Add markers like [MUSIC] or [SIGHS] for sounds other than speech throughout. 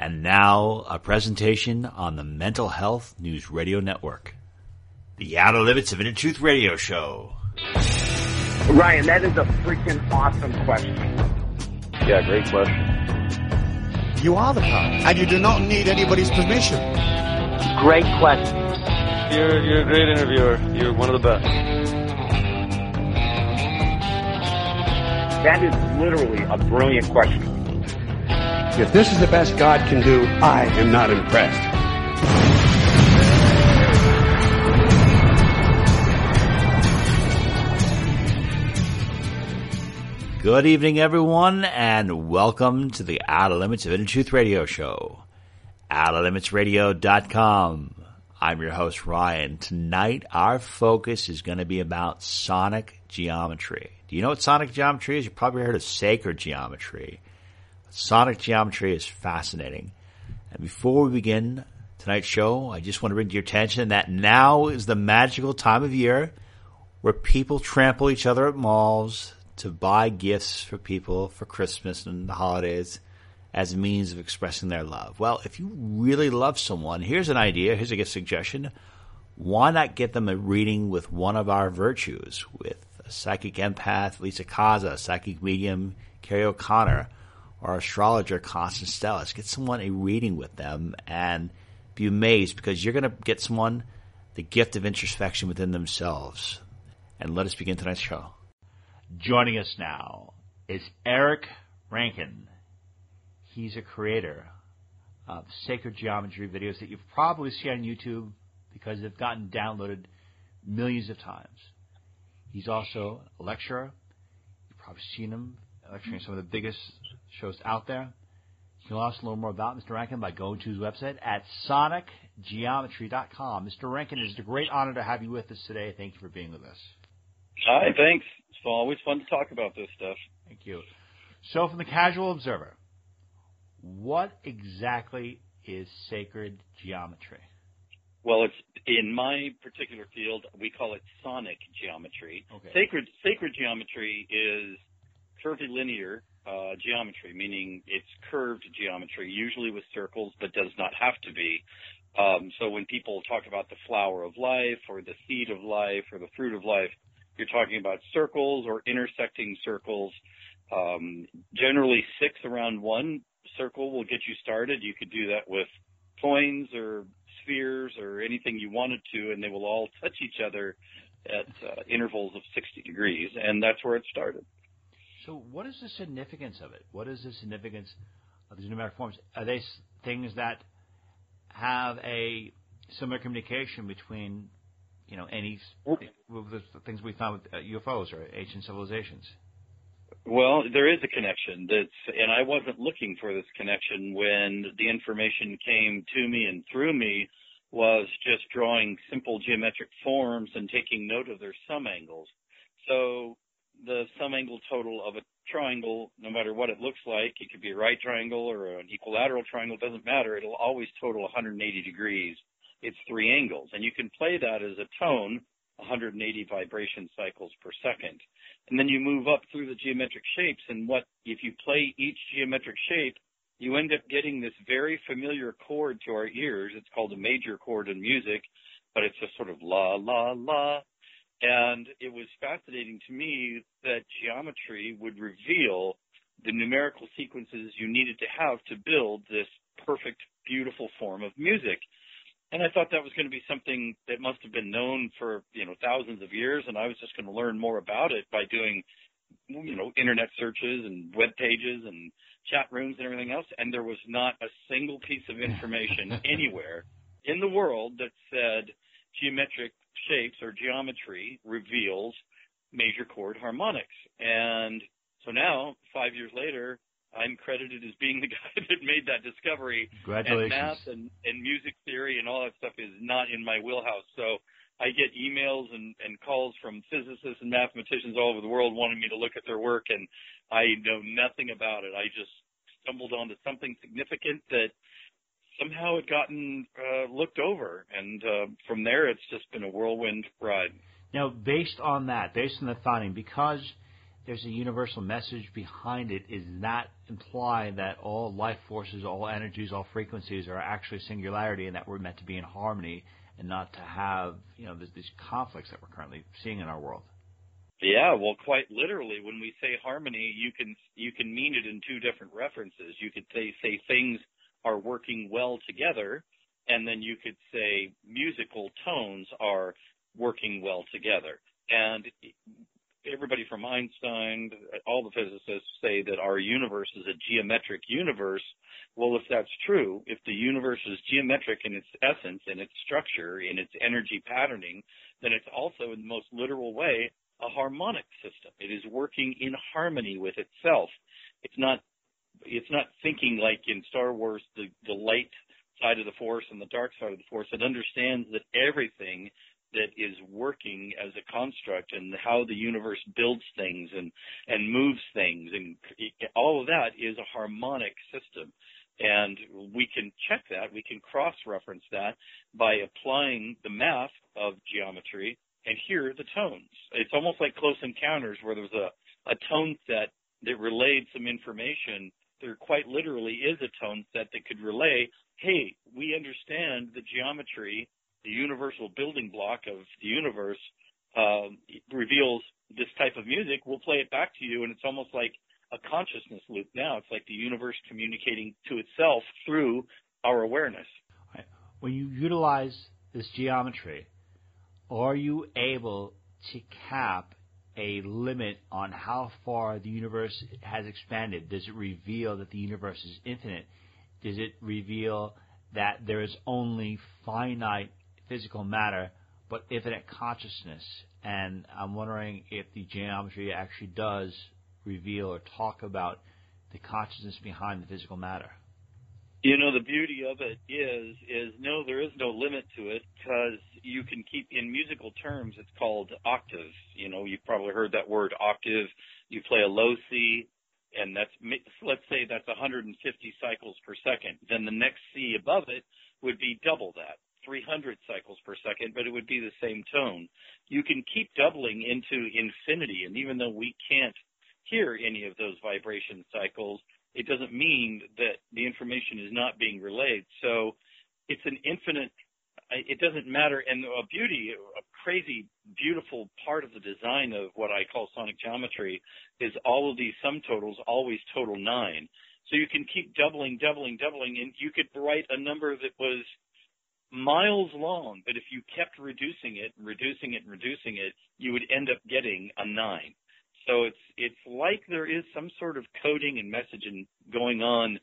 And now a presentation on the Mental Health News Radio Network. The Outer Limits of Inner Truth Radio Show. Ryan, that is a freaking awesome question. Yeah, great question. You are the power, and you do not need anybody's permission. Great question. You're you're a great interviewer. You're one of the best. That is literally a brilliant question. If this is the best God can do, I am not impressed. Good evening, everyone, and welcome to the Outer Limits of Inner Truth Radio Show. OuterLimitsRadio.com. I'm your host, Ryan. Tonight, our focus is going to be about sonic geometry. Do you know what sonic geometry is? You've probably heard of sacred geometry. Sonic geometry is fascinating. And before we begin tonight's show, I just want to bring to your attention that now is the magical time of year where people trample each other at malls to buy gifts for people for Christmas and the holidays as a means of expressing their love. Well, if you really love someone, here's an idea, here's a gift suggestion. Why not get them a reading with one of our virtues, with psychic empath, Lisa Kaza, psychic medium, Carrie O'Connor, or astrologer, Constance Stellis? Get someone a reading with them and be amazed because you're going to get someone the gift of introspection within themselves. And let us begin tonight's show. Joining us now is Eric Rankin. He's a creator of sacred geometry videos that you've probably seen on YouTube because they've gotten downloaded millions of times. He's also a lecturer. You've probably seen him lecturing some of the biggest shows out there. You can also learn more about Mr. Rankin by going to his website at sonicgeometry.com. Mr. Rankin, it is a great honor to have you with us today. Thank you for being with us. Hi, thanks. It's always fun to talk about this stuff. Thank you. So, from the casual observer, what exactly is sacred geometry? Well, it's in my particular field, we call it sonic geometry. Okay. Sacred sacred geometry is curvilinear uh, geometry, meaning it's curved geometry, usually with circles, but does not have to be. Um, so when people talk about the flower of life or the seed of life or the fruit of life, you're talking about circles or intersecting circles. Um, generally, six around one circle will get you started. You could do that with coins or spheres or anything you wanted to, and they will all touch each other at uh, intervals of 60 degrees, and that's where it started. So, what is the significance of it? What is the significance of these numeric forms? Are they things that have a similar communication between, you know, any s- with the things we found with uh, UFOs or ancient civilizations? Well, there is a connection that's, and I wasn't looking for this connection when the information came to me and through me was just drawing simple geometric forms and taking note of their sum angles. So the sum angle total of a triangle, no matter what it looks like, it could be a right triangle or an equilateral triangle, doesn't matter. It'll always total 180 degrees. It's three angles. And you can play that as a tone, 180 vibration cycles per second. And then you move up through the geometric shapes and what, if you play each geometric shape, you end up getting this very familiar chord to our ears. It's called a major chord in music, but it's just sort of la, la, la. And it was fascinating to me that geometry would reveal the numerical sequences you needed to have to build this perfect, beautiful form of music. And I thought that was going to be something that must have been known for, you know, thousands of years. And I was just going to learn more about it by doing, you know, internet searches and web pages and chat rooms and everything else. And there was not a single piece of information [LAUGHS] anywhere in the world that said geometric shapes or geometry reveals major chord harmonics. And so now, five years later, I'm credited as being the [LAUGHS] guy that made that discovery. Congratulations. And math and, and music theory and all that stuff is not in my wheelhouse. So I get emails and, and calls from physicists and mathematicians all over the world wanting me to look at their work, and I know nothing about it. I just stumbled onto something significant that somehow it gotten uh, looked over, and uh, from there it's just been a whirlwind ride. Now, based on that, based on the finding, because there's a universal message behind it, is that imply that all life forces, all energies, all frequencies are actually singularity, and that we're meant to be in harmony and not to have you know these conflicts that we're currently seeing in our world? Yeah, well, quite literally, when we say harmony, you can you can mean it in two different references. You could say say things are working well together, and then you could say musical tones are working well together. And everybody from Einstein, all the physicists say that our universe is a geometric universe. Well, if that's true, if the universe is geometric in its essence, in its structure, in its energy patterning, then it's also in the most literal way a harmonic system. It is working in harmony with itself. It's not it's not thinking like in Star Wars the the light side of the force and the dark side of the force. It understands that everything that is working as a construct and how the universe builds things and and moves things and all of that is a harmonic system and we can check that we can cross reference that by applying the math of geometry and hear the tones it's almost like close encounters where there's a a tone set that relayed some information there quite literally is a tone set that could relay hey we understand the geometry the universal building block of the universe um, reveals this type of music, we'll play it back to you, and it's almost like a consciousness loop. Now it's like the universe communicating to itself through our awareness. When you utilize this geometry, are you able to cap a limit on how far the universe has expanded? Does it reveal that the universe is infinite? Does it reveal that there is only finite physical matter, but infinite consciousness. And I'm wondering if the geometry actually does reveal or talk about the consciousness behind the physical matter. You know, the beauty of it is, is no, there is no limit to it because you can keep, in musical terms, it's called octave. You know, you've probably heard that word octave. You play a low C, and that's, let's say that's 150 cycles per second. Then the next C above it would be double that. 300 cycles per second, but it would be the same tone. You can keep doubling into infinity, and even though we can't hear any of those vibration cycles, it doesn't mean that the information is not being relayed. So it's an infinite, it doesn't matter. And a beauty, a crazy, beautiful part of the design of what I call sonic geometry is all of these sum totals always total nine. So you can keep doubling, doubling, doubling, and you could write a number that was miles long, but if you kept reducing it and reducing it and reducing it, you would end up getting a nine. So it's it's like there is some sort of coding and messaging going on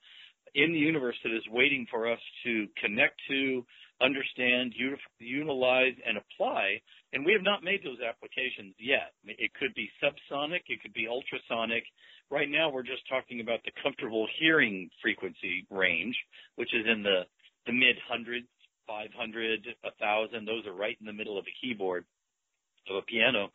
in the universe that is waiting for us to connect to, understand, utilize, and apply. And we have not made those applications yet. It could be subsonic, it could be ultrasonic. Right now, we're just talking about the comfortable hearing frequency range, which is in the the mid hundreds 500, 1,000. Those are right in the middle of a keyboard of a piano.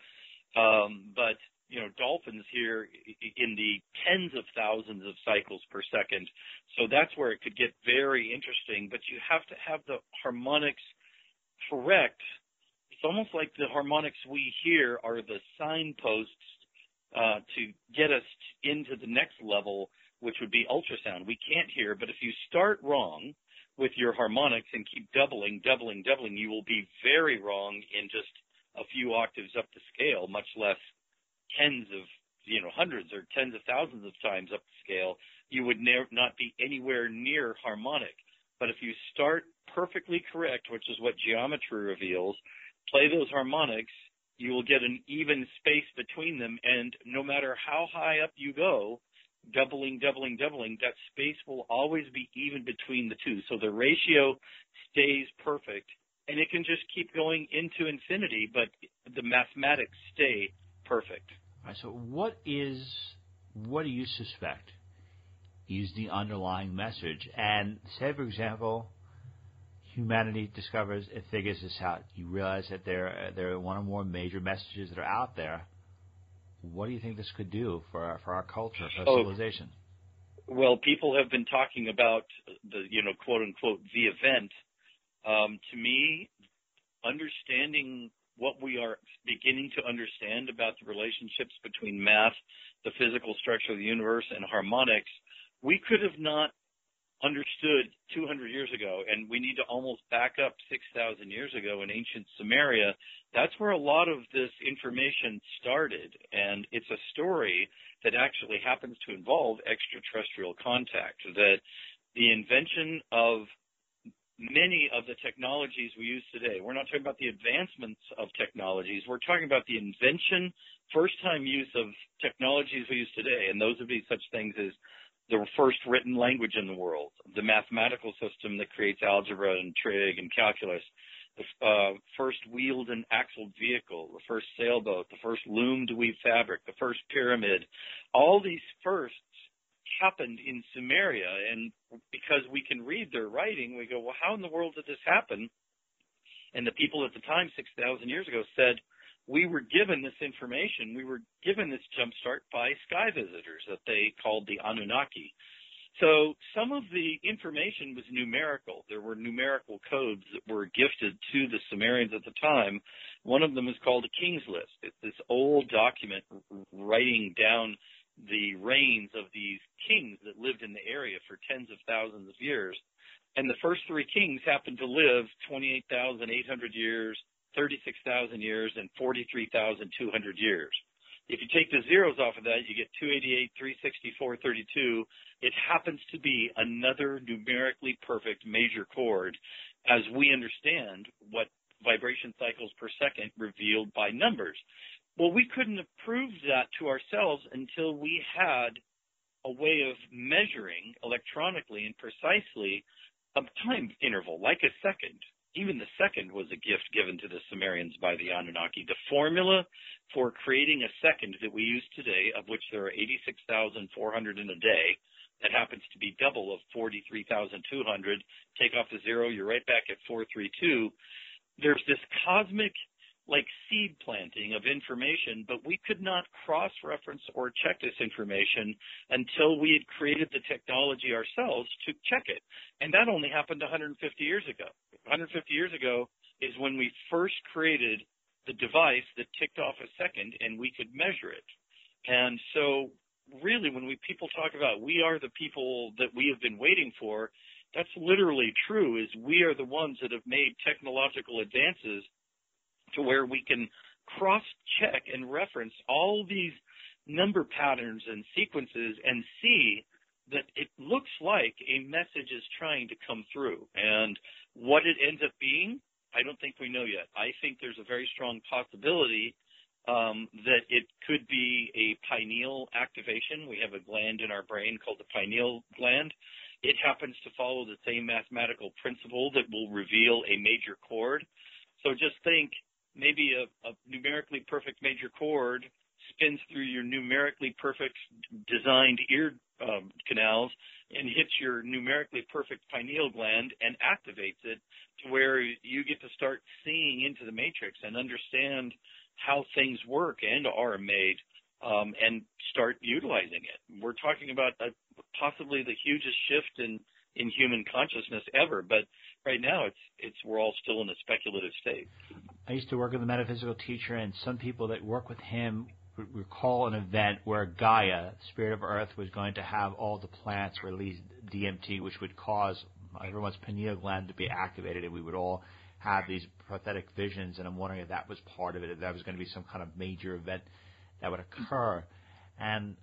Um, but you know, dolphins here in the tens of thousands of cycles per second. So that's where it could get very interesting. But you have to have the harmonics correct. It's almost like the harmonics we hear are the signposts uh, to get us into the next level, which would be ultrasound. We can't hear, but if you start wrong, with your harmonics and keep doubling, doubling, doubling, you will be very wrong in just a few octaves up the scale, much less tens of, you know, hundreds or tens of thousands of times up the scale. You would ne- not be anywhere near harmonic. But if you start perfectly correct, which is what geometry reveals, play those harmonics, you will get an even space between them. And no matter how high up you go, doubling, doubling, doubling, that space will always be even between the two. So the ratio stays perfect and it can just keep going into infinity, but the mathematics stay perfect. All right, so what is, what do you suspect is the underlying message. And say, for example, humanity discovers and figures this out. You realize that there there are one or more major messages that are out there. What do you think this could do for our, for our culture, for oh, civilization? Well, people have been talking about the you know quote unquote the event. Um, to me, understanding what we are beginning to understand about the relationships between math, the physical structure of the universe, and harmonics, we could have not understood 200 years ago, and we need to almost back up 6,000 years ago in ancient Sumeria. That's where a lot of this information started, and it's a story that actually happens to involve extraterrestrial contact. That the invention of many of the technologies we use today, we're not talking about the advancements of technologies, we're talking about the invention, first time use of technologies we use today, and those would be such things as the first written language in the world, the mathematical system that creates algebra and trig and calculus, the uh, first wheeled and axled vehicle, the first sailboat, the first loom to weave fabric, the first pyramid. All these firsts happened in Sumeria, and because we can read their writing, we go, well, how in the world did this happen? And the people at the time, 6,000 years ago, said, we were given this information, we were given this jumpstart by sky visitors that they called the Anunnaki. So some of the information was numerical. There were numerical codes that were gifted to the Sumerians at the time. One of them is called a King's List. It's this old document writing down the reigns of these kings that lived in the area for tens of thousands of years. And the first three kings happened to live 28,800 years, 36,000 years, and 43,200 years. If you take the zeros off of that, you get 288, 364, 32. It happens to be another numerically perfect major chord as we understand what vibration cycles per second revealed by numbers. Well, we couldn't have proved that to ourselves until we had a way of measuring electronically and precisely a time interval, like a second even the second was a gift given to the Sumerians by the Anunnaki. The formula for creating a second that we use today, of which there are 86,400 in a day, that happens to be double of 43,200. Take off the zero, you're right back at 432. There's this cosmic like seed planting of information, but we could not cross reference or check this information until we had created the technology ourselves to check it. And that only happened 150 years ago. 150 years ago is when we first created the device that ticked off a second and we could measure it. And so really when we people talk about we are the people that we have been waiting for, that's literally true is we are the ones that have made technological advances to where we can cross check and reference all these number patterns and sequences and see that it looks like a message is trying to come through. And what it ends up being, I don't think we know yet. I think there's a very strong possibility um, that it could be a pineal activation. We have a gland in our brain called the pineal gland. It happens to follow the same mathematical principle that will reveal a major chord. So just think maybe a, a numerically perfect major chord spins through your numerically perfect designed ear um, canals and hits your numerically perfect pineal gland and activates it to where you get to start seeing into the matrix and understand how things work and are made um, and start utilizing it. We're talking about a, possibly the hugest shift in in human consciousness ever, but right now it's it's we're all still in a speculative state. I used to work with a metaphysical teacher, and some people that work with him recall an event where Gaia, spirit of Earth, was going to have all the plants release DMT, which would cause everyone's pineal gland to be activated, and we would all have these prophetic visions. And I'm wondering if that was part of it, if that was going to be some kind of major event that would occur. And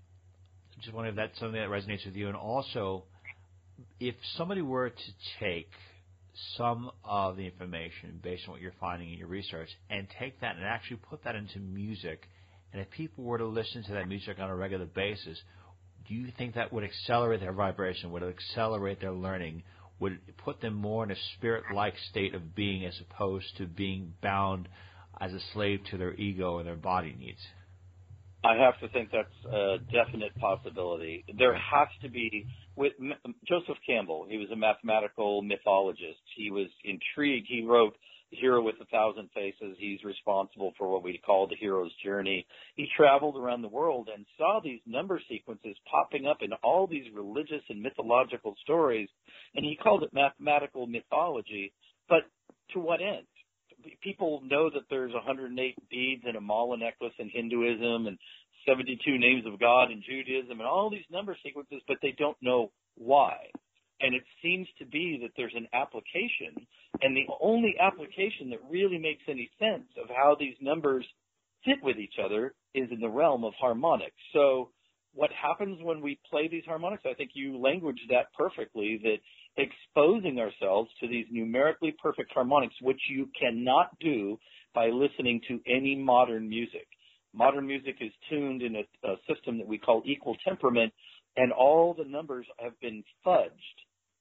just wondering if that's something that resonates with you. And also, if somebody were to take some of the information based on what you're finding in your research and take that and actually put that into music. And if people were to listen to that music on a regular basis, do you think that would accelerate their vibration? Would it accelerate their learning? Would it put them more in a spirit like state of being as opposed to being bound as a slave to their ego and their body needs? I have to think that's a definite possibility. There has to be with Joseph Campbell. He was a mathematical mythologist. He was intrigued. He wrote The Hero with a Thousand Faces. He's responsible for what we call the hero's journey. He traveled around the world and saw these number sequences popping up in all these religious and mythological stories, and he called it mathematical mythology. But to what end? People know that there's 108 beads in a mala necklace in Hinduism and 72 names of God in Judaism and all these number sequences, but they don't know why. And it seems to be that there's an application, and the only application that really makes any sense of how these numbers fit with each other is in the realm of harmonics. So what happens when we play these harmonics? I think you language that perfectly that exposing ourselves to these numerically perfect harmonics, which you cannot do by listening to any modern music. Modern music is tuned in a, a system that we call equal temperament, and all the numbers have been fudged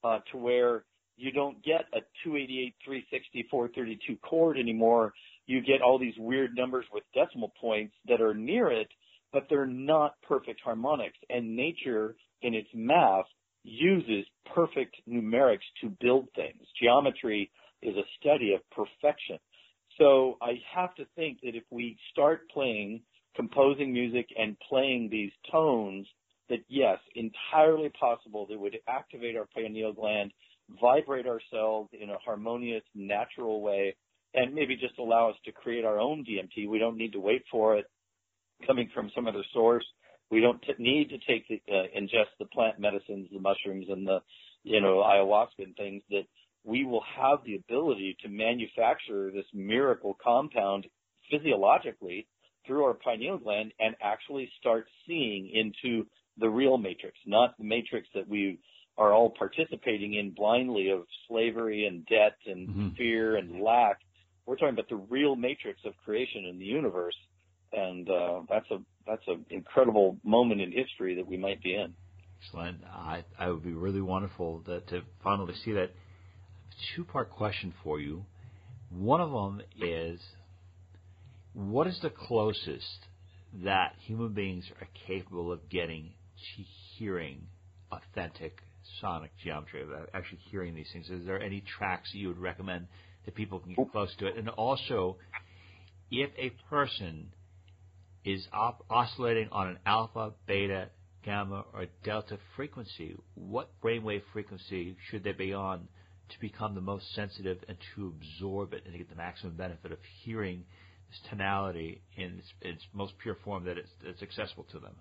uh, to where you don't get a 288, 360, 432 chord anymore. You get all these weird numbers with decimal points that are near it, but they're not perfect harmonics. And nature, in its math, uses perfect numerics to build things. Geometry is a study of perfection. So I have to think that if we start playing, composing music and playing these tones, that yes, entirely possible that would activate our pineal gland, vibrate ourselves in a harmonious, natural way, and maybe just allow us to create our own DMT. We don't need to wait for it coming from some other source. We don't t- need to take the, uh, ingest the plant medicines, the mushrooms, and the you know ayahuasca and things. That we will have the ability to manufacture this miracle compound physiologically through our pineal gland and actually start seeing into the real matrix, not the matrix that we are all participating in blindly of slavery and debt and mm-hmm. fear and lack. We're talking about the real matrix of creation in the universe, and uh, that's a that's an incredible moment in history that we might be in. Excellent. I, I would be really wonderful to, to finally see that. Two part question for you. One of them is what is the closest that human beings are capable of getting to hearing authentic sonic geometry, actually hearing these things? Is there any tracks that you would recommend that people can get close to it? And also, if a person is op- oscillating on an alpha, beta, gamma, or delta frequency, what brainwave frequency should they be on to become the most sensitive and to absorb it and to get the maximum benefit of hearing this tonality in its, its most pure form that it's, it's accessible to them?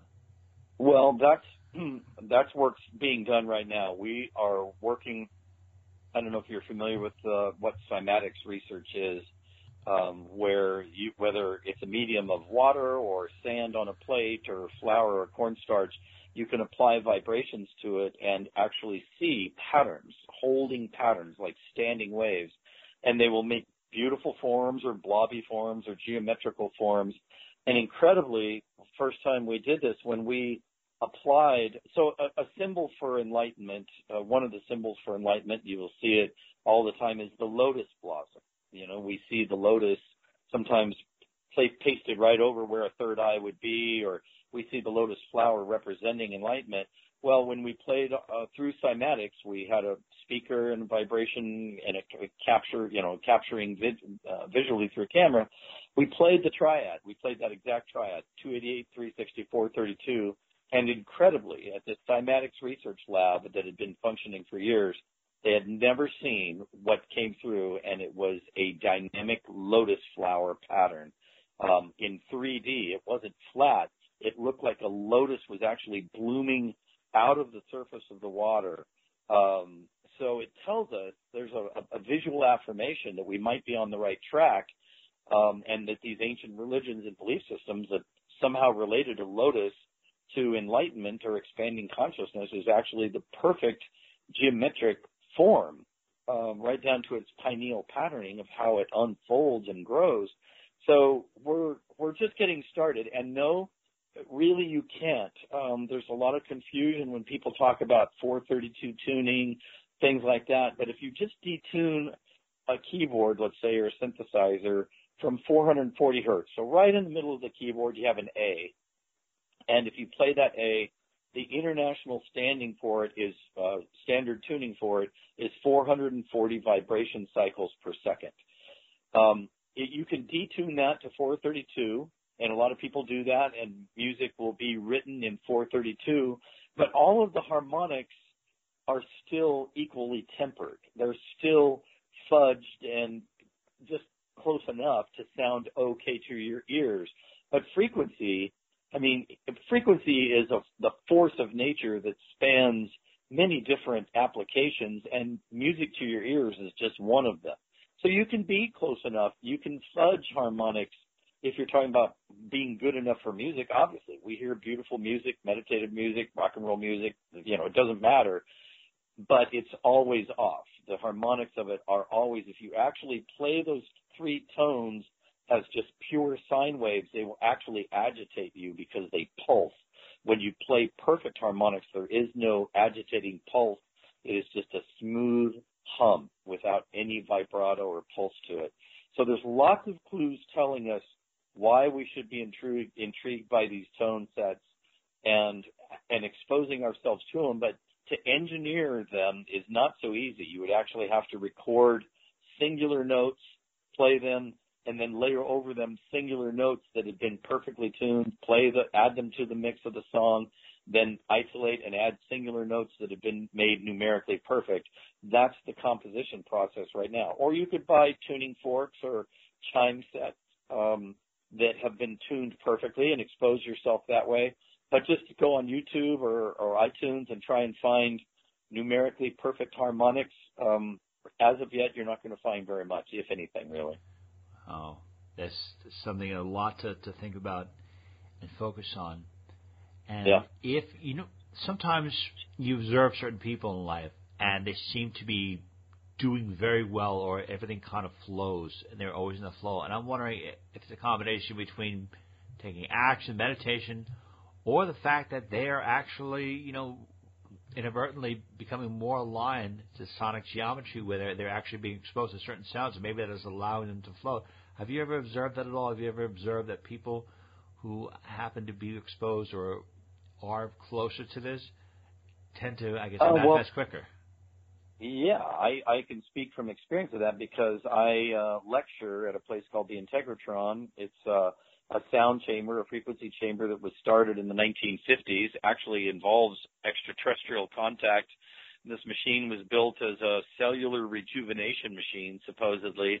Well, that's [CLEARS THROAT] that's work being done right now. We are working. I don't know if you're familiar with uh, what cymatics research is um, where you, whether it's a medium of water or sand on a plate or flour or cornstarch, you can apply vibrations to it and actually see patterns, holding patterns like standing waves, and they will make beautiful forms or blobby forms or geometrical forms. And incredibly, first time we did this when we applied, so a, a symbol for enlightenment, uh, one of the symbols for enlightenment, you will see it all the time, is the lotus blossom. You know, we see the lotus sometimes pasted right over where a third eye would be, or we see the lotus flower representing enlightenment. Well, when we played uh, through cymatics, we had a speaker and vibration and a, a capture, you know, capturing vid, uh, visually through a camera. We played the triad. We played that exact triad, 288, 360, 432. And incredibly, at the cymatics research lab that had been functioning for years, they had never seen what came through, and it was a dynamic lotus flower pattern um, in 3D. It wasn't flat. It looked like a lotus was actually blooming out of the surface of the water. Um, so it tells us there's a, a, visual affirmation that we might be on the right track, um, and that these ancient religions and belief systems that somehow related to lotus to enlightenment or expanding consciousness is actually the perfect geometric form, um, right down to its pineal patterning of how it unfolds and grows. So we're we're just getting started, and no, really you can't. Um, there's a lot of confusion when people talk about 432 tuning, things like that. But if you just detune a keyboard, let's say, or a synthesizer from 440 hertz, so right in the middle of the keyboard you have an A, And if you play that A, the international standing for it is uh, standard tuning for it is 440 vibration cycles per second. Um, it, you can detune that to 432, and a lot of people do that, and music will be written in 432. But all of the harmonics are still equally tempered. They're still fudged and just close enough to sound okay to your ears. But frequency, I mean, frequency is a, the force of nature that spans many different applications and music to your ears is just one of them. So you can be close enough. You can fudge harmonics if you're talking about being good enough for music. Obviously, we hear beautiful music, meditative music, rock and roll music. You know, it doesn't matter, but it's always off. The harmonics of it are always, if you actually play those three tones as just pure sine waves, they will actually agitate you because they pulse. When you play perfect harmonics, there is no agitating pulse. It is just a smooth hum without any vibrato or pulse to it. So there's lots of clues telling us why we should be intrigued, intrigued by these tone sets and and exposing ourselves to them. But to engineer them is not so easy. You would actually have to record singular notes, play them, and then layer over them singular notes that had been perfectly tuned, play the, add them to the mix of the song, then isolate and add singular notes that have been made numerically perfect. That's the composition process right now. Or you could buy tuning forks or chime sets um, that have been tuned perfectly and expose yourself that way. But just to go on YouTube or, or iTunes and try and find numerically perfect harmonics. Um, as of yet, you're not going to find very much, if anything, really. Oh, that's something a lot to, to think about and focus on. And yeah. if you know, sometimes you observe certain people in life, and they seem to be doing very well, or everything kind of flows, and they're always in the flow. And I'm wondering if it's a combination between taking action, meditation, or the fact that they are actually, you know, inadvertently becoming more aligned to sonic geometry, where they're, they're actually being exposed to certain sounds, and maybe that is allowing them to flow. Have you ever observed that at all? Have you ever observed that people who happen to be exposed or are closer to this tend to, I guess, uh, manifest well, quicker? Yeah, I, I can speak from experience of that because I uh, lecture at a place called the Integratron. It's uh, a sound chamber, a frequency chamber that was started in the 1950s. Actually involves extraterrestrial contact. This machine was built as a cellular rejuvenation machine, supposedly,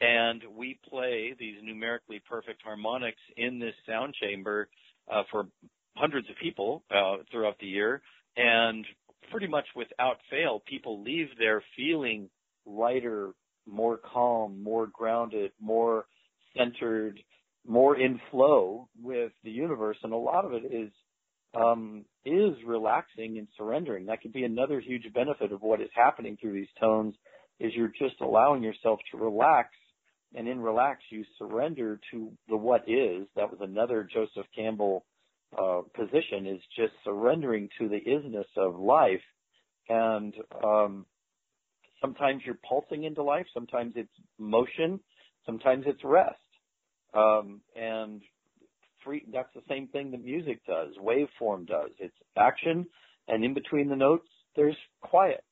and we play these numerically perfect harmonics in this sound chamber uh, for hundreds of people uh, throughout the year, and pretty much without fail, people leave there feeling lighter, more calm, more grounded, more centered, more in flow with the universe, and a lot of it is um, is relaxing and surrendering. That could be another huge benefit of what is happening through these tones. Is you're just allowing yourself to relax, and in relax you surrender to the what is. That was another Joseph Campbell uh, position is just surrendering to the isness of life, and um, sometimes you're pulsing into life, sometimes it's motion, sometimes it's rest um, and free, that's the same thing that music does, waveform does. It's action, and in between the notes, there's quiet.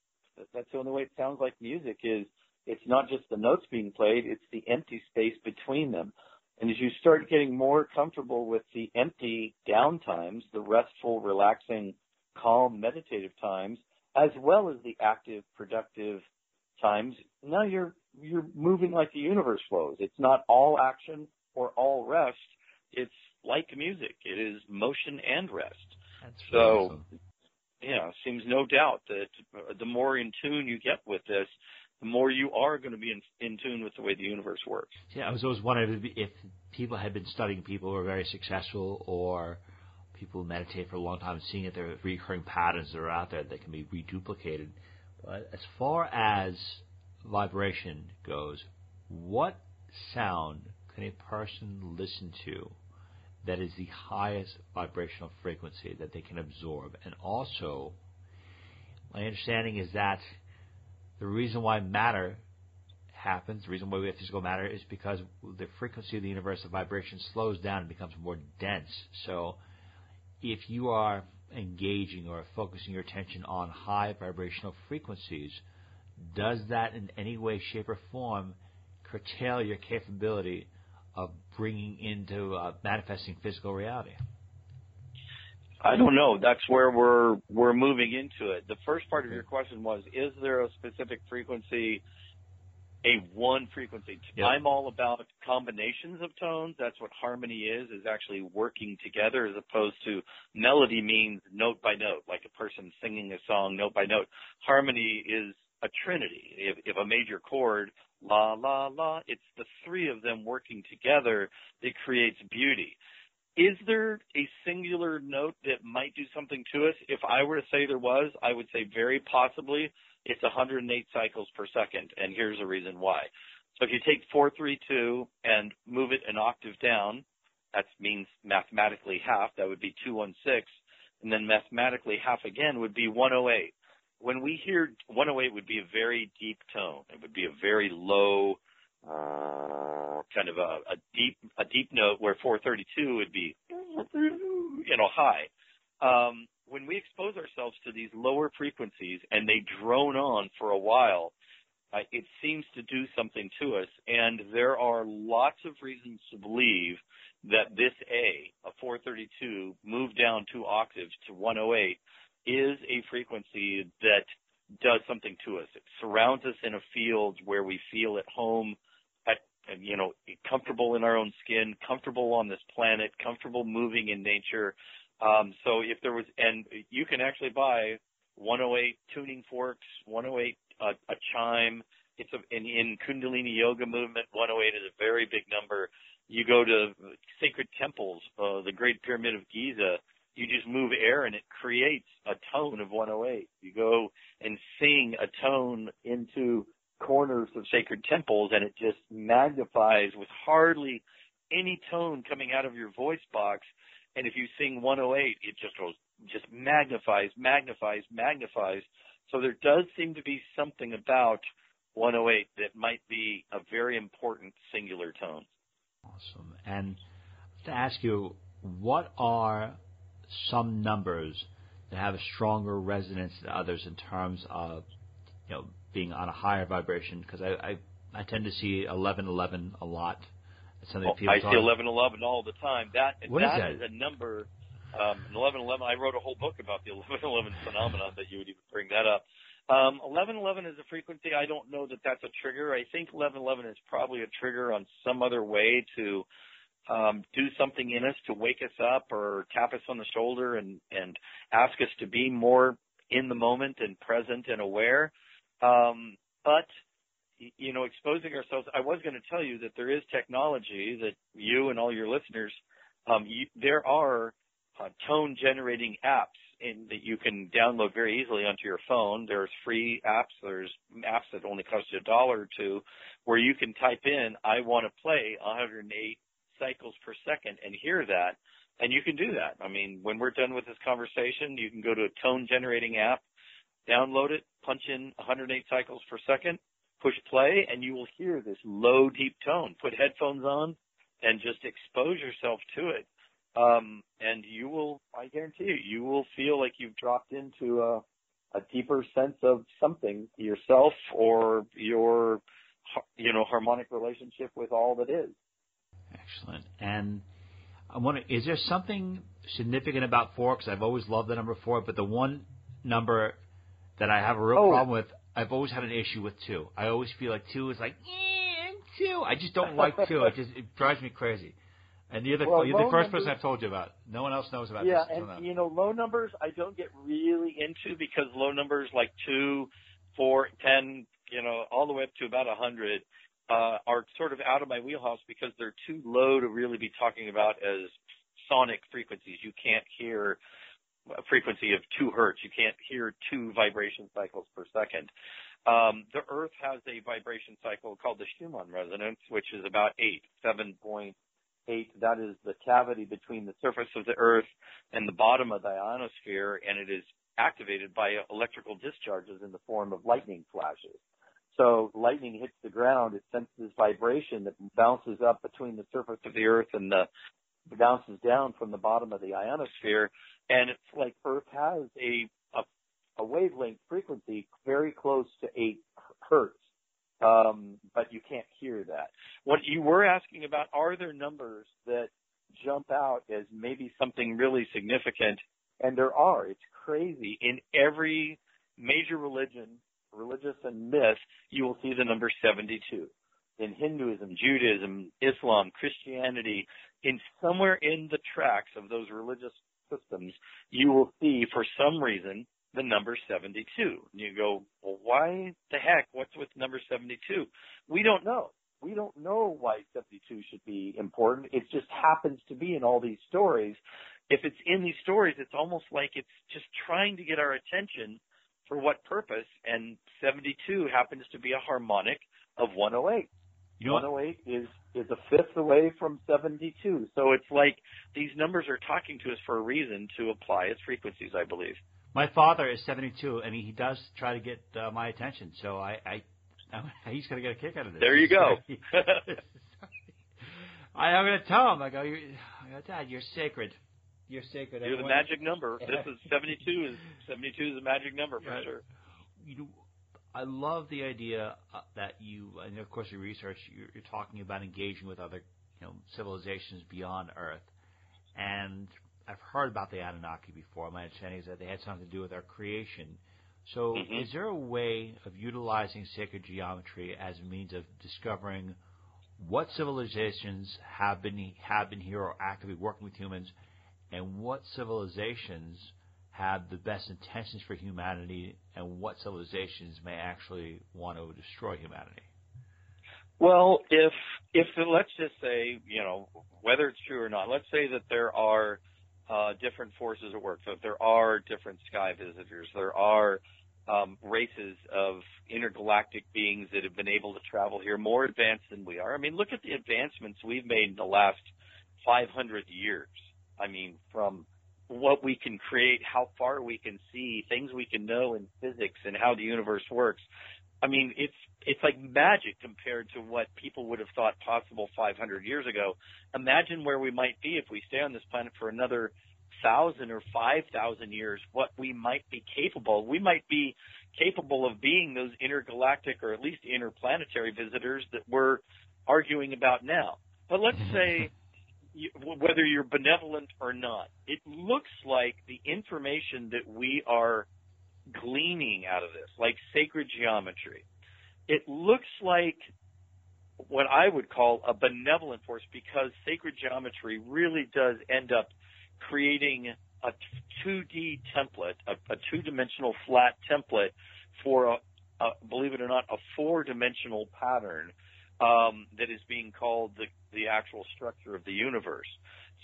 That's the only way it sounds like music is it's not just the notes being played, it's the empty space between them. And as you start getting more comfortable with the empty downtimes, the restful, relaxing, calm, meditative times, as well as the active, productive times, now you're you're moving like the universe flows. It's not all action, or all rest, it's like music. It is motion and rest. That's so, awesome. yeah, seems no doubt that uh, the more in tune you get with this, the more you are going to be in, in tune with the way the universe works. Yeah, I was always wondering if people had been studying people who are very successful or people who meditate for a long time, seeing that there are recurring patterns that are out there that can be reduplicated. But as far as vibration goes, what sound can a person listen to that is the highest vibrational frequency that they can absorb? And also, my understanding is that the reason why matter happens, the reason why we have physical matter is because the frequency of the universe, the vibration slows down and becomes more dense. So if you are engaging or focusing your attention on high vibrational frequencies, does that in any way, shape, or form curtail your capability of bringing into uh, manifesting physical reality? I don't know. That's where we're we're moving into it. The first part of your question was: Is there a specific frequency, a one frequency? Yep. I'm all about combinations of tones. That's what harmony is: is actually working together, as opposed to melody means note by note, like a person singing a song note by note. Harmony is a trinity. If, if a major chord, la la la, it's the three of them working together that creates beauty. Is there a singular note that might do something to us? If I were to say there was, I would say very possibly it's 108 cycles per second, and here's the reason why. So if you take 432 and move it an octave down, that means mathematically half, that would be 216, and then mathematically half again would be 108. When we hear 108 would be a very deep tone. It would be a very low, uh, kind of a, a deep a deep note where 432 would be you know high. Um, when we expose ourselves to these lower frequencies and they drone on for a while, uh, it seems to do something to us. And there are lots of reasons to believe that this A, a 432, moved down two octaves to 108, is a frequency that does something to us. It surrounds us in a field where we feel at home, at you know, comfortable in our own skin, comfortable on this planet, comfortable moving in nature. Um, so if there was, and you can actually buy 108 tuning forks, 108 uh, a chime. It's a, in, in Kundalini yoga movement, 108 is a very big number. You go to sacred temples, uh, the Great Pyramid of Giza, you just move air and it creates a tone of 108. You go and sing a tone into corners of sacred temples and it just magnifies with hardly any tone coming out of your voice box. And if you sing 108, it just goes, just magnifies, magnifies, magnifies. So there does seem to be something about 108 that might be a very important singular tone. Awesome. And to ask you, what are some numbers that have a stronger resonance than others in terms of you know being on a higher vibration because I, I I tend to see eleven eleven a lot. Well, people I talk see eleven eleven all the time. That What is that? is a number. Um, eleven eleven. I wrote a whole book about the [LAUGHS] eleven eleven phenomenon that you would even bring that up. Um, eleven eleven is a frequency. I don't know that that's a trigger. I think eleven eleven is probably a trigger on some other way to um, do something in us to wake us up or tap us on the shoulder and, and ask us to be more in the moment and present and aware. Um, but, you know, exposing ourselves, I was going to tell you that there is technology that you and all your listeners, um, you, there are uh, tone generating apps in, that you can download very easily onto your phone. There's free apps. There's apps that only cost you a dollar or two where you can type in, I want to play 108 cycles per second and hear that. And you can do that. I mean, when we're done with this conversation, you can go to a tone generating app, download it, punch in 108 cycles per second, push play, and you will hear this low, deep tone. Put headphones on and just expose yourself to it. Um, and you will, I guarantee you, you will feel like you've dropped into a, a deeper sense of something yourself or your, you know, harmonic relationship with all that is. Excellent. And I wonder, is there something significant about four? Because I've always loved the number four, but the one number that I have a real Oh. problem with, I've always had an issue with two. I always feel like two is like, eh, two. I just don't like two. It just it drives me crazy. And you're the, Well, you're the first numbers- person I've told you about. No one else knows about yeah, this. until and you know, low numbers I don't get really into because low numbers like two, four, ten, you know, all the way up to about a hundred uh, are sort of out of my wheelhouse because they're too low to really be talking about as sonic frequencies. You can't hear a frequency of two hertz. You can't hear two vibration cycles per second. Um, the Earth has a vibration cycle called the Schumann resonance, which is about eight, seven point eight. That is the cavity between the surface of the Earth and the bottom of the ionosphere, and it is activated by electrical discharges in the form of lightning flashes. So lightning hits the ground, it senses this vibration that bounces up between the surface of the Earth and the bounces down from the bottom of the ionosphere and it's like Earth has a a, a wavelength frequency very close to eight hertz, um, but you can't hear that. What you were asking about are there numbers that jump out as maybe something really significant? And there are. It's crazy. In every major religion, religious and myth, you will see the number 72. In Hinduism, Judaism, Islam, Christianity, in somewhere in the tracks of those religious systems, you will see for some reason the number 72. And you go, well, why the heck? What's with number 72? We don't know. We don't know why 72 should be important. It just happens to be in all these stories. If it's in these stories, it's almost like it's just trying to get our attention for what purpose? And 72 happens to be a harmonic of 108. You know 108 is is a fifth away from 72. So it's like these numbers are talking to us for a reason to apply its frequencies, I believe. My father is 72, and he does try to get uh, my attention. So I, I, I [LAUGHS] he's going to get a kick out of this. There you go. [LAUGHS] I, I'm going to tell him. [SIGHS] I go, Dad, you're sacred. You're sacred. You're the magic number. [LAUGHS] This is 72. Is 72 is a magic number for sure. You know, I love the idea uh, that you, and of course, your research. You're, you're talking about engaging with other, you know, civilizations beyond Earth, and I've heard about the Anunnaki before. My understanding is that they had something to do with our creation. So, mm-hmm. is there a way of utilizing sacred geometry as a means of discovering what civilizations have been have been here or actively working with humans, and what civilizations have the best intentions for humanity and what civilizations may actually want to destroy humanity? Well, if if let's just say, you know, whether it's true or not, let's say that there are uh, different forces at work. So if there are different sky visitors. There are um, races of intergalactic beings that have been able to travel here more advanced than we are. I mean, look at the advancements we've made in the last 500 years. I mean, from what we can create, how far we can see, things we can know in physics and how the universe works. I mean, it's it's like magic compared to what people would have thought possible 500 years ago. Imagine where we might be if we stay on this planet for another thousand or five thousand years. What we might be capable. We might be capable of being those intergalactic or at least interplanetary visitors that we're arguing about now. But let's mm-hmm. say whether you're benevolent or not. It looks like the information that we are gleaning out of this, like sacred geometry, it looks like what I would call a benevolent force because sacred geometry really does end up creating a 2D template, a, a two-dimensional flat template for a, a, believe it or not, a four-dimensional pattern um, that is being called the, the actual structure of the universe.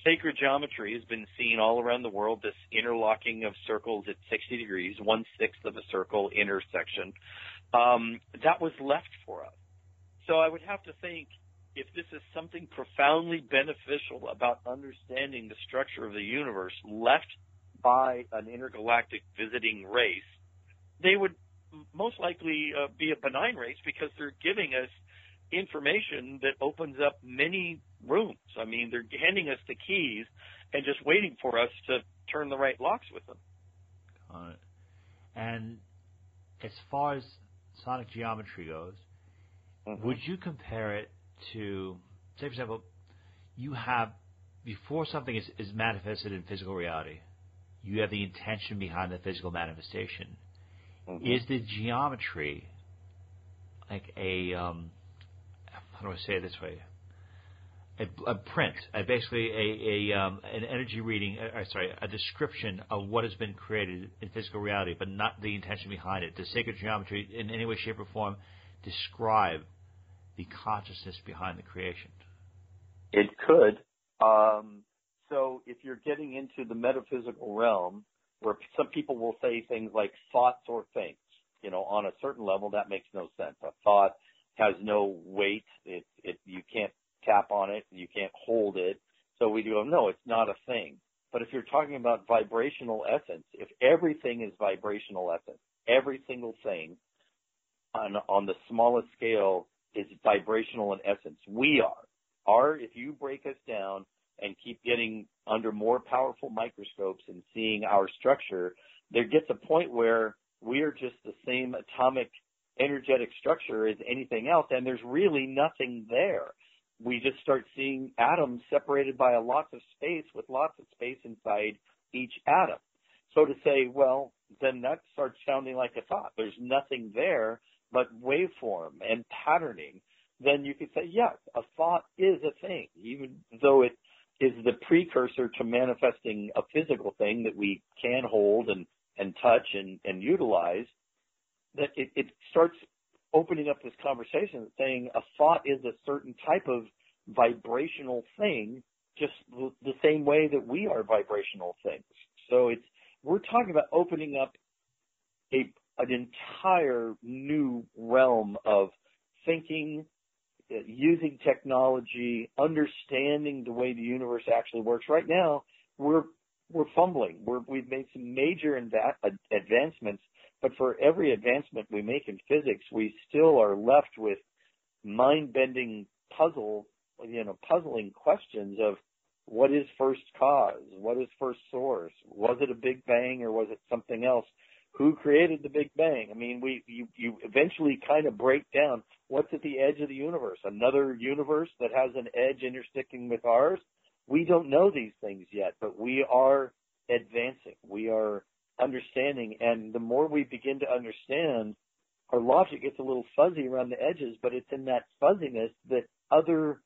Sacred geometry has been seen all around the world, this interlocking of circles at 60 degrees, one sixth of a circle intersection. Um, that was left for us. So I would have to think if this is something profoundly beneficial about understanding the structure of the universe left by an intergalactic visiting race, they would most likely uh, be a benign race because they're giving us information that opens up many rooms. I mean, they're handing us the keys and just waiting for us to turn the right locks with them. Got it. And as far as sonic geometry goes, mm-hmm. would you compare it to, say, for example, you have, before something is, is manifested in physical reality, you have the intention behind the physical manifestation. Mm-hmm. Is the geometry like a um, how do I say it this way? A, a print, a basically a, a um, an energy reading, uh, sorry, a description of what has been created in physical reality, but not the intention behind it. Does sacred geometry, in any way, shape, or form, describe the consciousness behind the creation? It could. Um, so, if you're getting into the metaphysical realm, where some people will say things like thoughts or things, you know, on a certain level, that makes no sense. A thought has no weight. It, it, you can't tap on it. You can't hold it. So we go, no, it's not a thing. But if you're talking about vibrational essence, if everything is vibrational essence, every single thing on, on the smallest scale is vibrational in essence. We are. Our, if you break us down and keep getting under more powerful microscopes and seeing our structure, there gets a point where we are just the same atomic energetic structure as anything else, and there's really nothing there. We just start seeing atoms separated by a lot of space with lots of space inside each atom. So to say, well, then that starts sounding like a thought. There's nothing there but waveform and patterning. Then you could say, yes, a thought is a thing, even though it is the precursor to manifesting a physical thing that we can hold and, and touch and, and utilize that it, it starts opening up this conversation saying a thought is a certain type of vibrational thing, just the same way that we are vibrational things. So it's, we're talking about opening up a, an entire new realm of thinking, uh, using technology, understanding the way the universe actually works. Right now, we're we're fumbling. We're, we've made some major inva- advancements but for every advancement we make in physics, we still are left with mind-bending puzzle, you know, puzzling questions of what is first cause? What is first source? Was it a big bang or was it something else? Who created the big bang? I mean, we, you, you eventually kind of break down what's at the edge of the universe. Another universe that has an edge intersecting with ours. We don't know these things yet, but we are advancing. We are understanding. And the more we begin to understand, our logic gets a little fuzzy around the edges, but it's in that fuzziness that other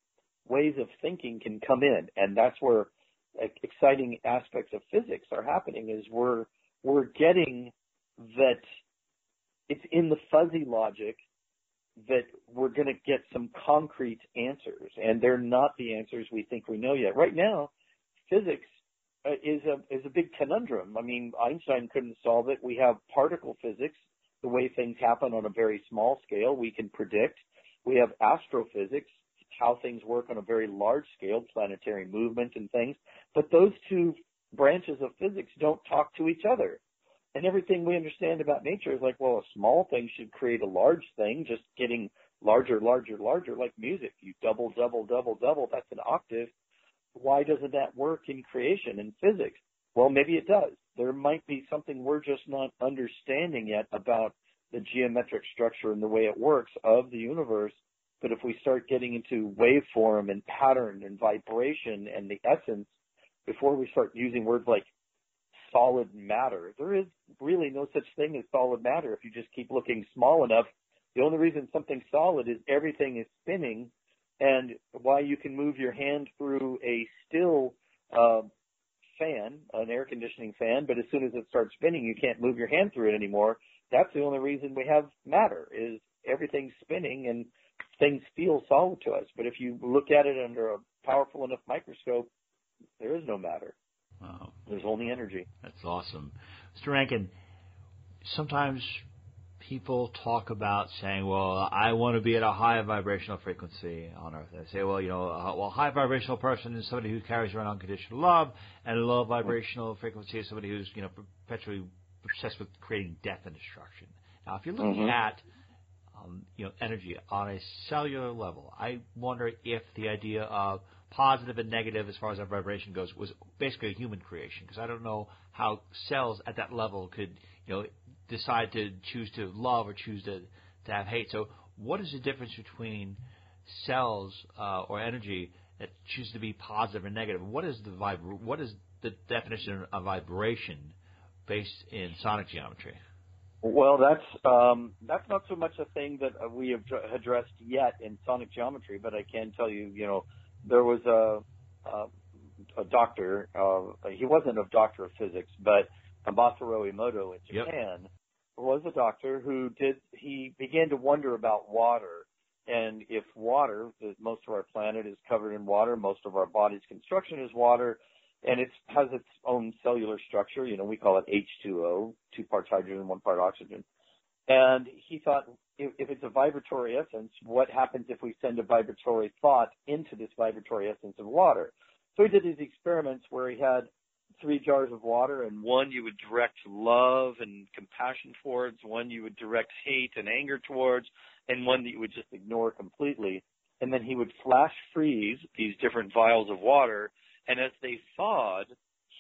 ways of thinking can come in. And that's where exciting aspects of physics are happening is we're, we're getting that it's in the fuzzy logic that we're going to get some concrete answers and they're not the answers we think we know yet. Right now, physics Uh, is a is a big conundrum. I mean, Einstein couldn't solve it. We have particle physics, the way things happen on a very small scale, we can predict. We have astrophysics, how things work on a very large scale, planetary movement and things. But those two branches of physics don't talk to each other. And everything we understand about nature is like, well, a small thing should create a large thing, just getting larger, larger, larger, like music. You double, double, double, double, that's an octave why doesn't that work in creation in physics? Well, maybe it does. There might be something we're just not understanding yet about the geometric structure and the way it works of the universe. But if we start getting into waveform and pattern and vibration and the essence, before we start using words like solid matter, there is really no such thing as solid matter if you just keep looking small enough. The only reason something's solid is everything is spinning and why you can move your hand through a still uh, fan, an air conditioning fan, but as soon as it starts spinning, you can't move your hand through it anymore. That's the only reason we have matter is everything's spinning and things feel solid to us. But if you look at it under a powerful enough microscope, there is no matter. Wow. There's only energy. That's awesome. Mr. Rankin, sometimes people talk about saying, well, I want to be at a high vibrational frequency on Earth. They say, well, you know, a, well, high vibrational person is somebody who carries around unconditional love, and a low vibrational frequency is somebody who's, you know, perpetually obsessed with creating death and destruction. Now, if you're looking mm-hmm. at um, you know, energy on a cellular level. I wonder if the idea of positive and negative as far as our vibration goes was basically a human creation because I don't know how cells at that level could, you know, decide to choose to love or choose to, to have hate. So, what is the difference between cells uh, or energy that choose to be positive or negative? What is the vib- What is the definition of vibration based in sonic geometry? Well, that's um, that's not so much a thing that we have addressed yet in sonic geometry, but I can tell you, you know, there was a a, a doctor. Uh, he wasn't a doctor of physics, but Masaru Emoto in Japan yep. Was a doctor who did. He began to wonder about water, and if water, most of our planet is covered in water, most of our body's construction is water, and it has its own cellular structure. You know, we call it H2O, two parts hydrogen, one part oxygen. And he thought, if, if it's a vibratory essence, what happens if we send a vibratory thought into this vibratory essence of water? So he did these experiments where he had three jars of water, and one you would direct love and compassion towards, one you would direct hate and anger towards, and one that you would just ignore completely. And then he would flash freeze these different vials of water And as they thawed,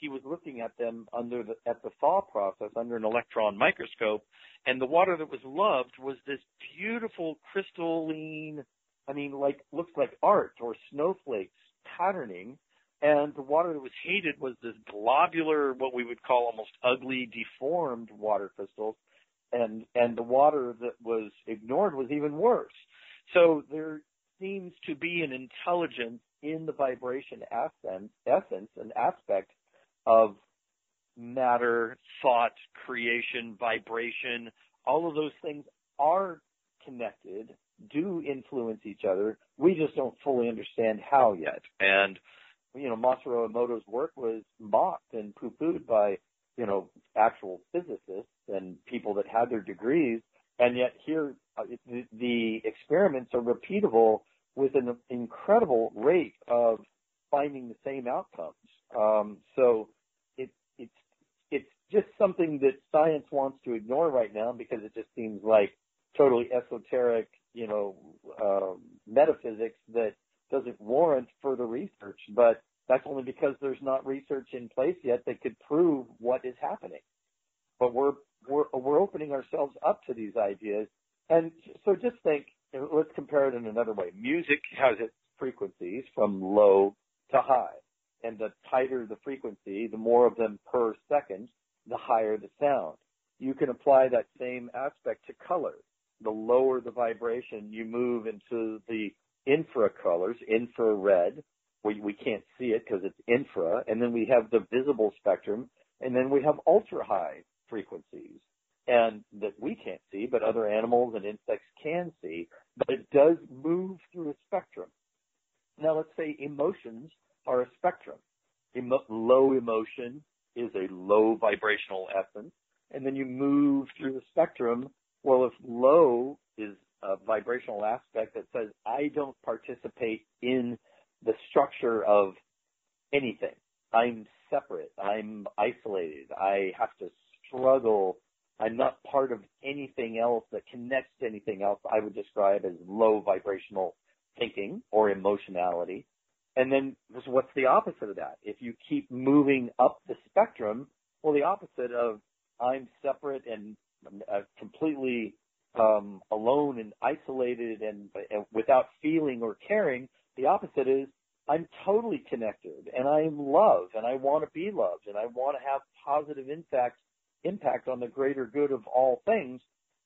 he was looking at them under the, at the thaw process under an electron microscope, and the water that was loved was this beautiful crystalline, I mean, like looks like art or snowflakes patterning, and the water that was hated was this globular, what we would call almost ugly, deformed water crystals, and and the water that was ignored was even worse. So there seems to be an intelligence in the vibration essence, essence and aspect of matter, thought, creation, vibration, all of those things are connected, do influence each other. We just don't fully understand how yet. And, you know, Masaru Emoto's work was mocked and poo-pooed by, you know, actual physicists and people that had their degrees. And yet here, uh, the, the experiments are repeatable with an incredible rate of finding the same outcomes. Um, so it, it's it's just something that science wants to ignore right now because it just seems like totally esoteric, you know, uh, metaphysics that doesn't warrant further research. But that's only because there's not research in place yet that could prove what is happening. But we're we're we're opening ourselves up to these ideas, and so just think. Let's compare it in another way. Music has its frequencies from low to high and the tighter the frequency, the more of them per second, the higher the sound. You can apply that same aspect to color. The lower the vibration, you move into the infra colors, infrared, we, we can't see it because it's infra, and then we have the visible spectrum, and then we have ultra high frequencies, and that we can't see, but other animals and insects can see, but it does move through a spectrum. Now let's say emotions are a spectrum. Emo- low emotion is a low vibrational essence. And then you move through the spectrum. Well, if low is a vibrational aspect that says, I don't participate in the structure of anything. I'm separate. I'm isolated. I have to struggle. I'm not part of anything else that connects to anything else I would describe as low vibrational thinking or emotionality. And then what's the opposite of that? If you keep moving up the spectrum, well, the opposite of I'm separate and uh, completely um, alone and isolated and, and without feeling or caring, the opposite is I'm totally connected and I'm loved and I want to be loved and I want to have positive impact impact on the greater good of all things.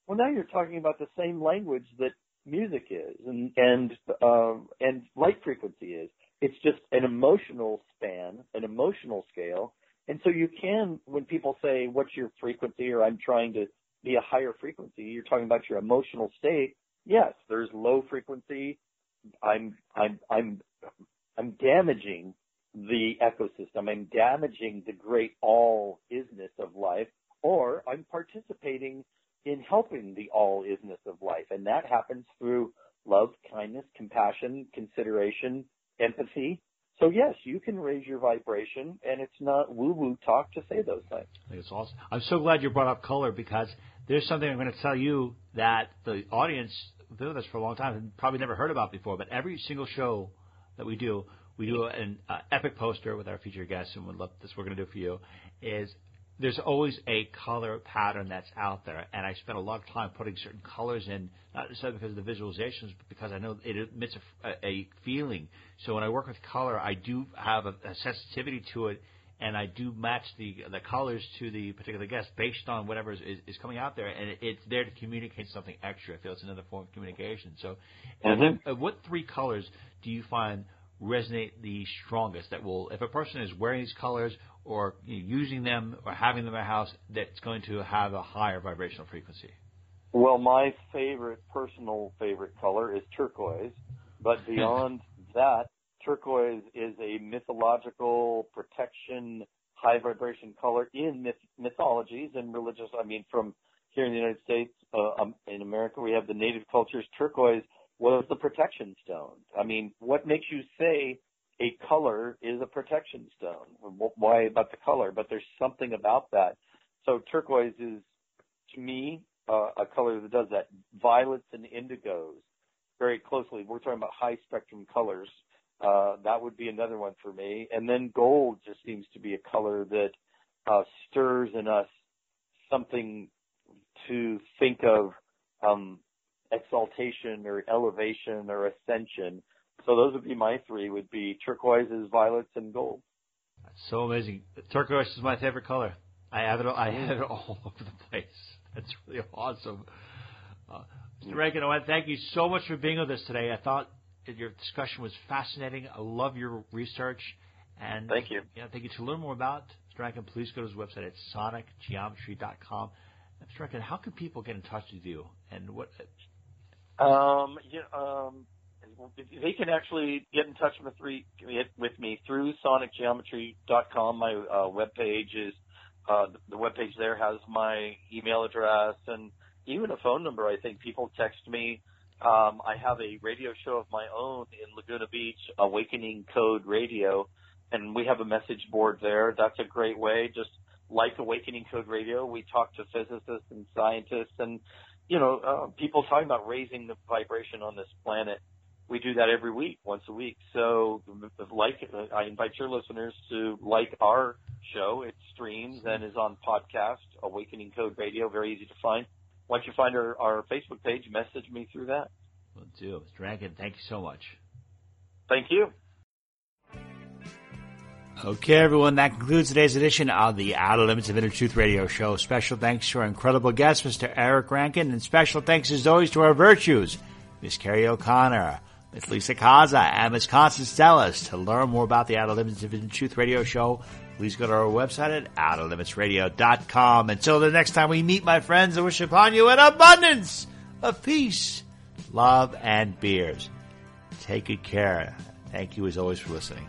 Well, now you're talking about the same language that music is and and uh, and light frequency is. It's just an emotional span, an emotional scale. And so you can, when people say, what's your frequency or I'm trying to be a higher frequency, you're talking about your emotional state. Yes, there's low frequency. I'm, I'm, I'm, I'm damaging the ecosystem. I'm damaging the great all isness of life, or I'm participating in helping the all isness of life. And that happens through love, kindness, compassion, consideration, empathy. So yes, you can raise your vibration, and it's not woo-woo talk to say those things. It's awesome. I'm so glad you brought up color because there's something I'm going to tell you that the audience been with us for a long time and probably never heard about before. But every single show that we do, we do an uh, epic poster with our featured guests, and we'd love this. We're going to do for you is there's always a color pattern that's out there, and I spend a lot of time putting certain colors in, not necessarily because of the visualizations, but because I know it emits a, a feeling. So when I work with color, I do have a, a sensitivity to it, and I do match the the colors to the particular guest based on whatever is, is, is coming out there, and it, it's there to communicate something extra. I feel it's another form of communication. So, mm-hmm. what, what three colors do you find resonate the strongest? That will, if a person is wearing these colors or using them or having them in a house that's going to have a higher vibrational frequency? Well, my favorite, personal favorite color is turquoise, but [LAUGHS] beyond that, turquoise is a mythological protection, high vibration color in myth- mythologies and religious. I mean, from here in the United States, uh, um, in America, we have the native cultures. Turquoise was the protection stone. I mean, what makes you say a color is a protection stone. Why about the color? But there's something about that. So turquoise is, to me, uh, a color that does that. Violets and indigos, very closely. We're talking about high spectrum colors. uh, that would be another one for me. And then gold just seems to be a color that uh, stirs in us something to think of um, exaltation or elevation or ascension. So those would be my three: would be turquoises, violets, and gold. That's so amazing. Turquoise is my favorite color. I have it. I have it all [LAUGHS] over the place. That's really awesome. Uh, Mr. Rankin, I want to thank you so much for being with us today. I thought your discussion was fascinating. I love your research. And thank you. Yeah, thank you. To learn more about Mr. Rankin, please go to his website at sonicgeometry.com. Mr. Rankin, how can people get in touch with you? And what? Um, yeah, um, they can actually get in touch with me, with me through sonicgeometry.com. My uh, web page is uh, the web page there has my email address and even a phone number. I think people text me. Um, I have a radio show of my own in Laguna Beach, Awakening Code Radio, and we have a message board there. That's a great way. Just like Awakening Code Radio, we talk to physicists and scientists and you know uh, people talking about raising the vibration on this planet. We do that every week, once a week. So, like, I invite your listeners to like our show. It streams and is on podcast, Awakening Code Radio, very easy to find once you find our, our Facebook page, message me through that. Will do. Rankin, thank you so much. Thank you. Okay, everyone, that concludes today's edition of the Outer Limits of Inner Truth Radio Show. Special thanks to our incredible guest, Mr. Eric Rankin, and special thanks as always to our virtues, Miss Carrie O'Connor, Miss Lisa Kaza, and Miss Constance Stellis. To learn more about the Outer Limits of Inner Truth Radio Show, please go to our website at outerlimitsradio.com. Until the next time we meet, my friends, I wish upon you an abundance of peace, love, and beers. Take good care. Thank you as always for listening.